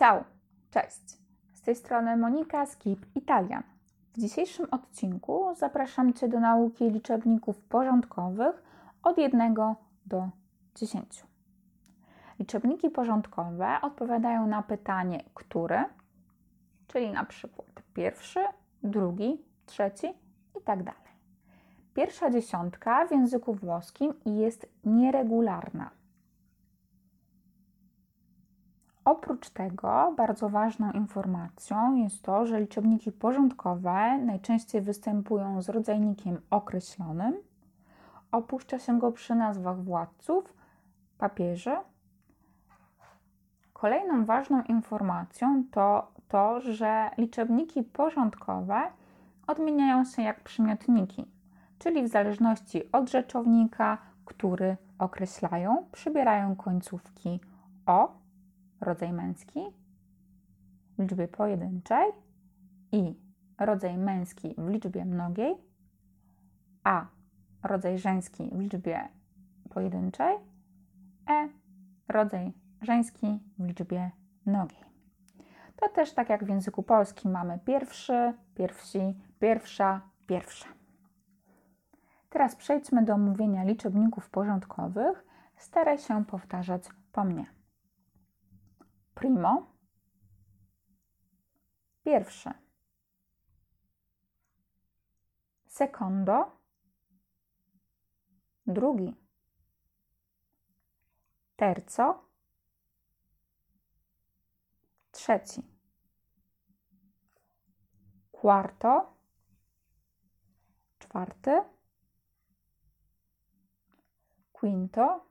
Ciao, cześć. Z tej strony Monika z Keep Italian. W dzisiejszym odcinku zapraszam Cię do nauki liczebników porządkowych od 1 do 10. Liczebniki porządkowe odpowiadają na pytanie który, czyli na przykład pierwszy, drugi, trzeci i tak dalej. Pierwsza dziesiątka w języku włoskim jest nieregularna. Oprócz tego bardzo ważną informacją jest to, że liczebniki porządkowe najczęściej występują z rodzajnikiem określonym. Opuszcza się go przy nazwach władców, papieży. Kolejną ważną informacją to to, że liczebniki porządkowe odmieniają się jak przymiotniki, czyli w zależności od rzeczownika, który określają, przybierają końcówki o rodzaj męski w liczbie pojedynczej i rodzaj męski w liczbie mnogiej, a rodzaj żeński w liczbie pojedynczej, e rodzaj żeński w liczbie mnogiej. To też tak jak w języku polskim mamy pierwszy, pierwsi, pierwsza, pierwsza. Teraz przejdźmy do omówienia liczebników porządkowych. Staraj się powtarzać po mnie primo, pierwszy, secondo, drugi, terzo, trzeci, quarto, czwarty, quinto,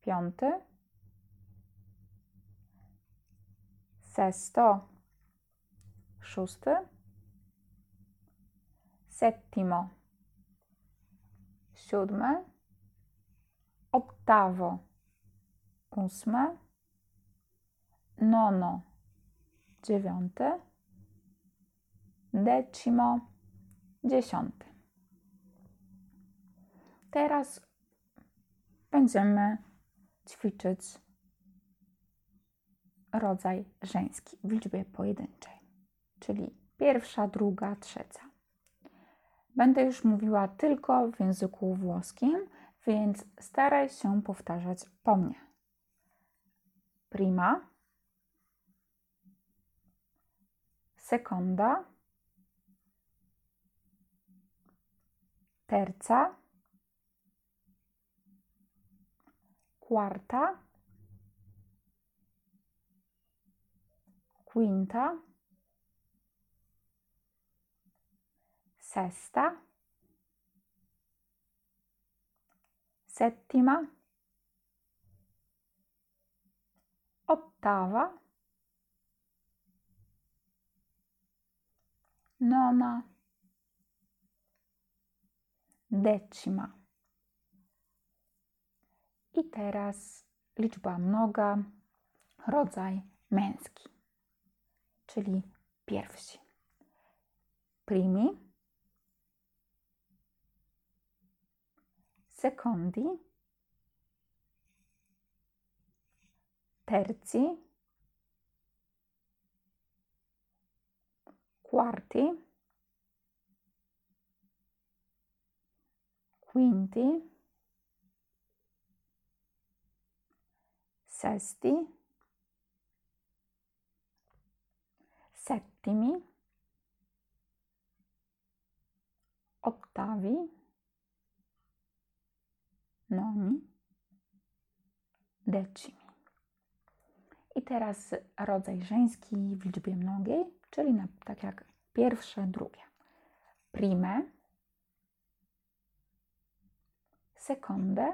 piąty, sesto, szósty, settimo, siódmy, ottavo, ósme, nono, dziewiąty, decimo, dziesiąty. Teraz będziemy ćwiczyć rodzaj żeński w liczbie pojedynczej, czyli pierwsza, druga, trzecia. Będę już mówiła tylko w języku włoskim, więc staraj się powtarzać po mnie. Prima, seconda, terza, quarta, quinta, sesta, settima, ottava, nona, decima. I teraz liczba mnoga, rodzaj męski czyli pierwsi. Primi, secondi, terzi, quarti, quinti, sesti, settimi, ottavi, noni, decimi. I teraz rodzaj żeński w liczbie mnogiej, czyli na, tak jak pierwsze, drugie. Prime, seconde,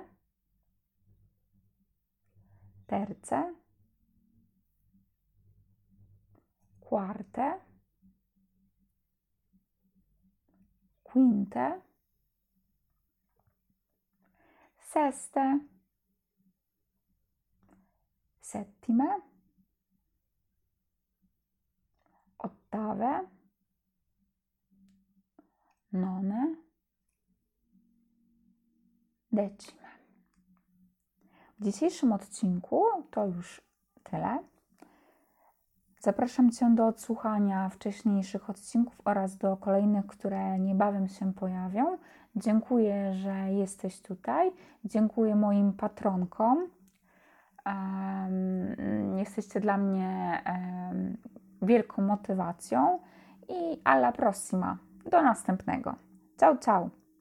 terce, quarte, quinte, seste, settime, ottave, none, decime. W dzisiejszym odcinku to już tyle. Zapraszam Cię do odsłuchania wcześniejszych odcinków oraz do kolejnych, które niebawem się pojawią. Dziękuję, że jesteś tutaj. Dziękuję moim patronkom. Um, jesteście dla mnie um, wielką motywacją i alla prossima. Do następnego. Ciao, ciao.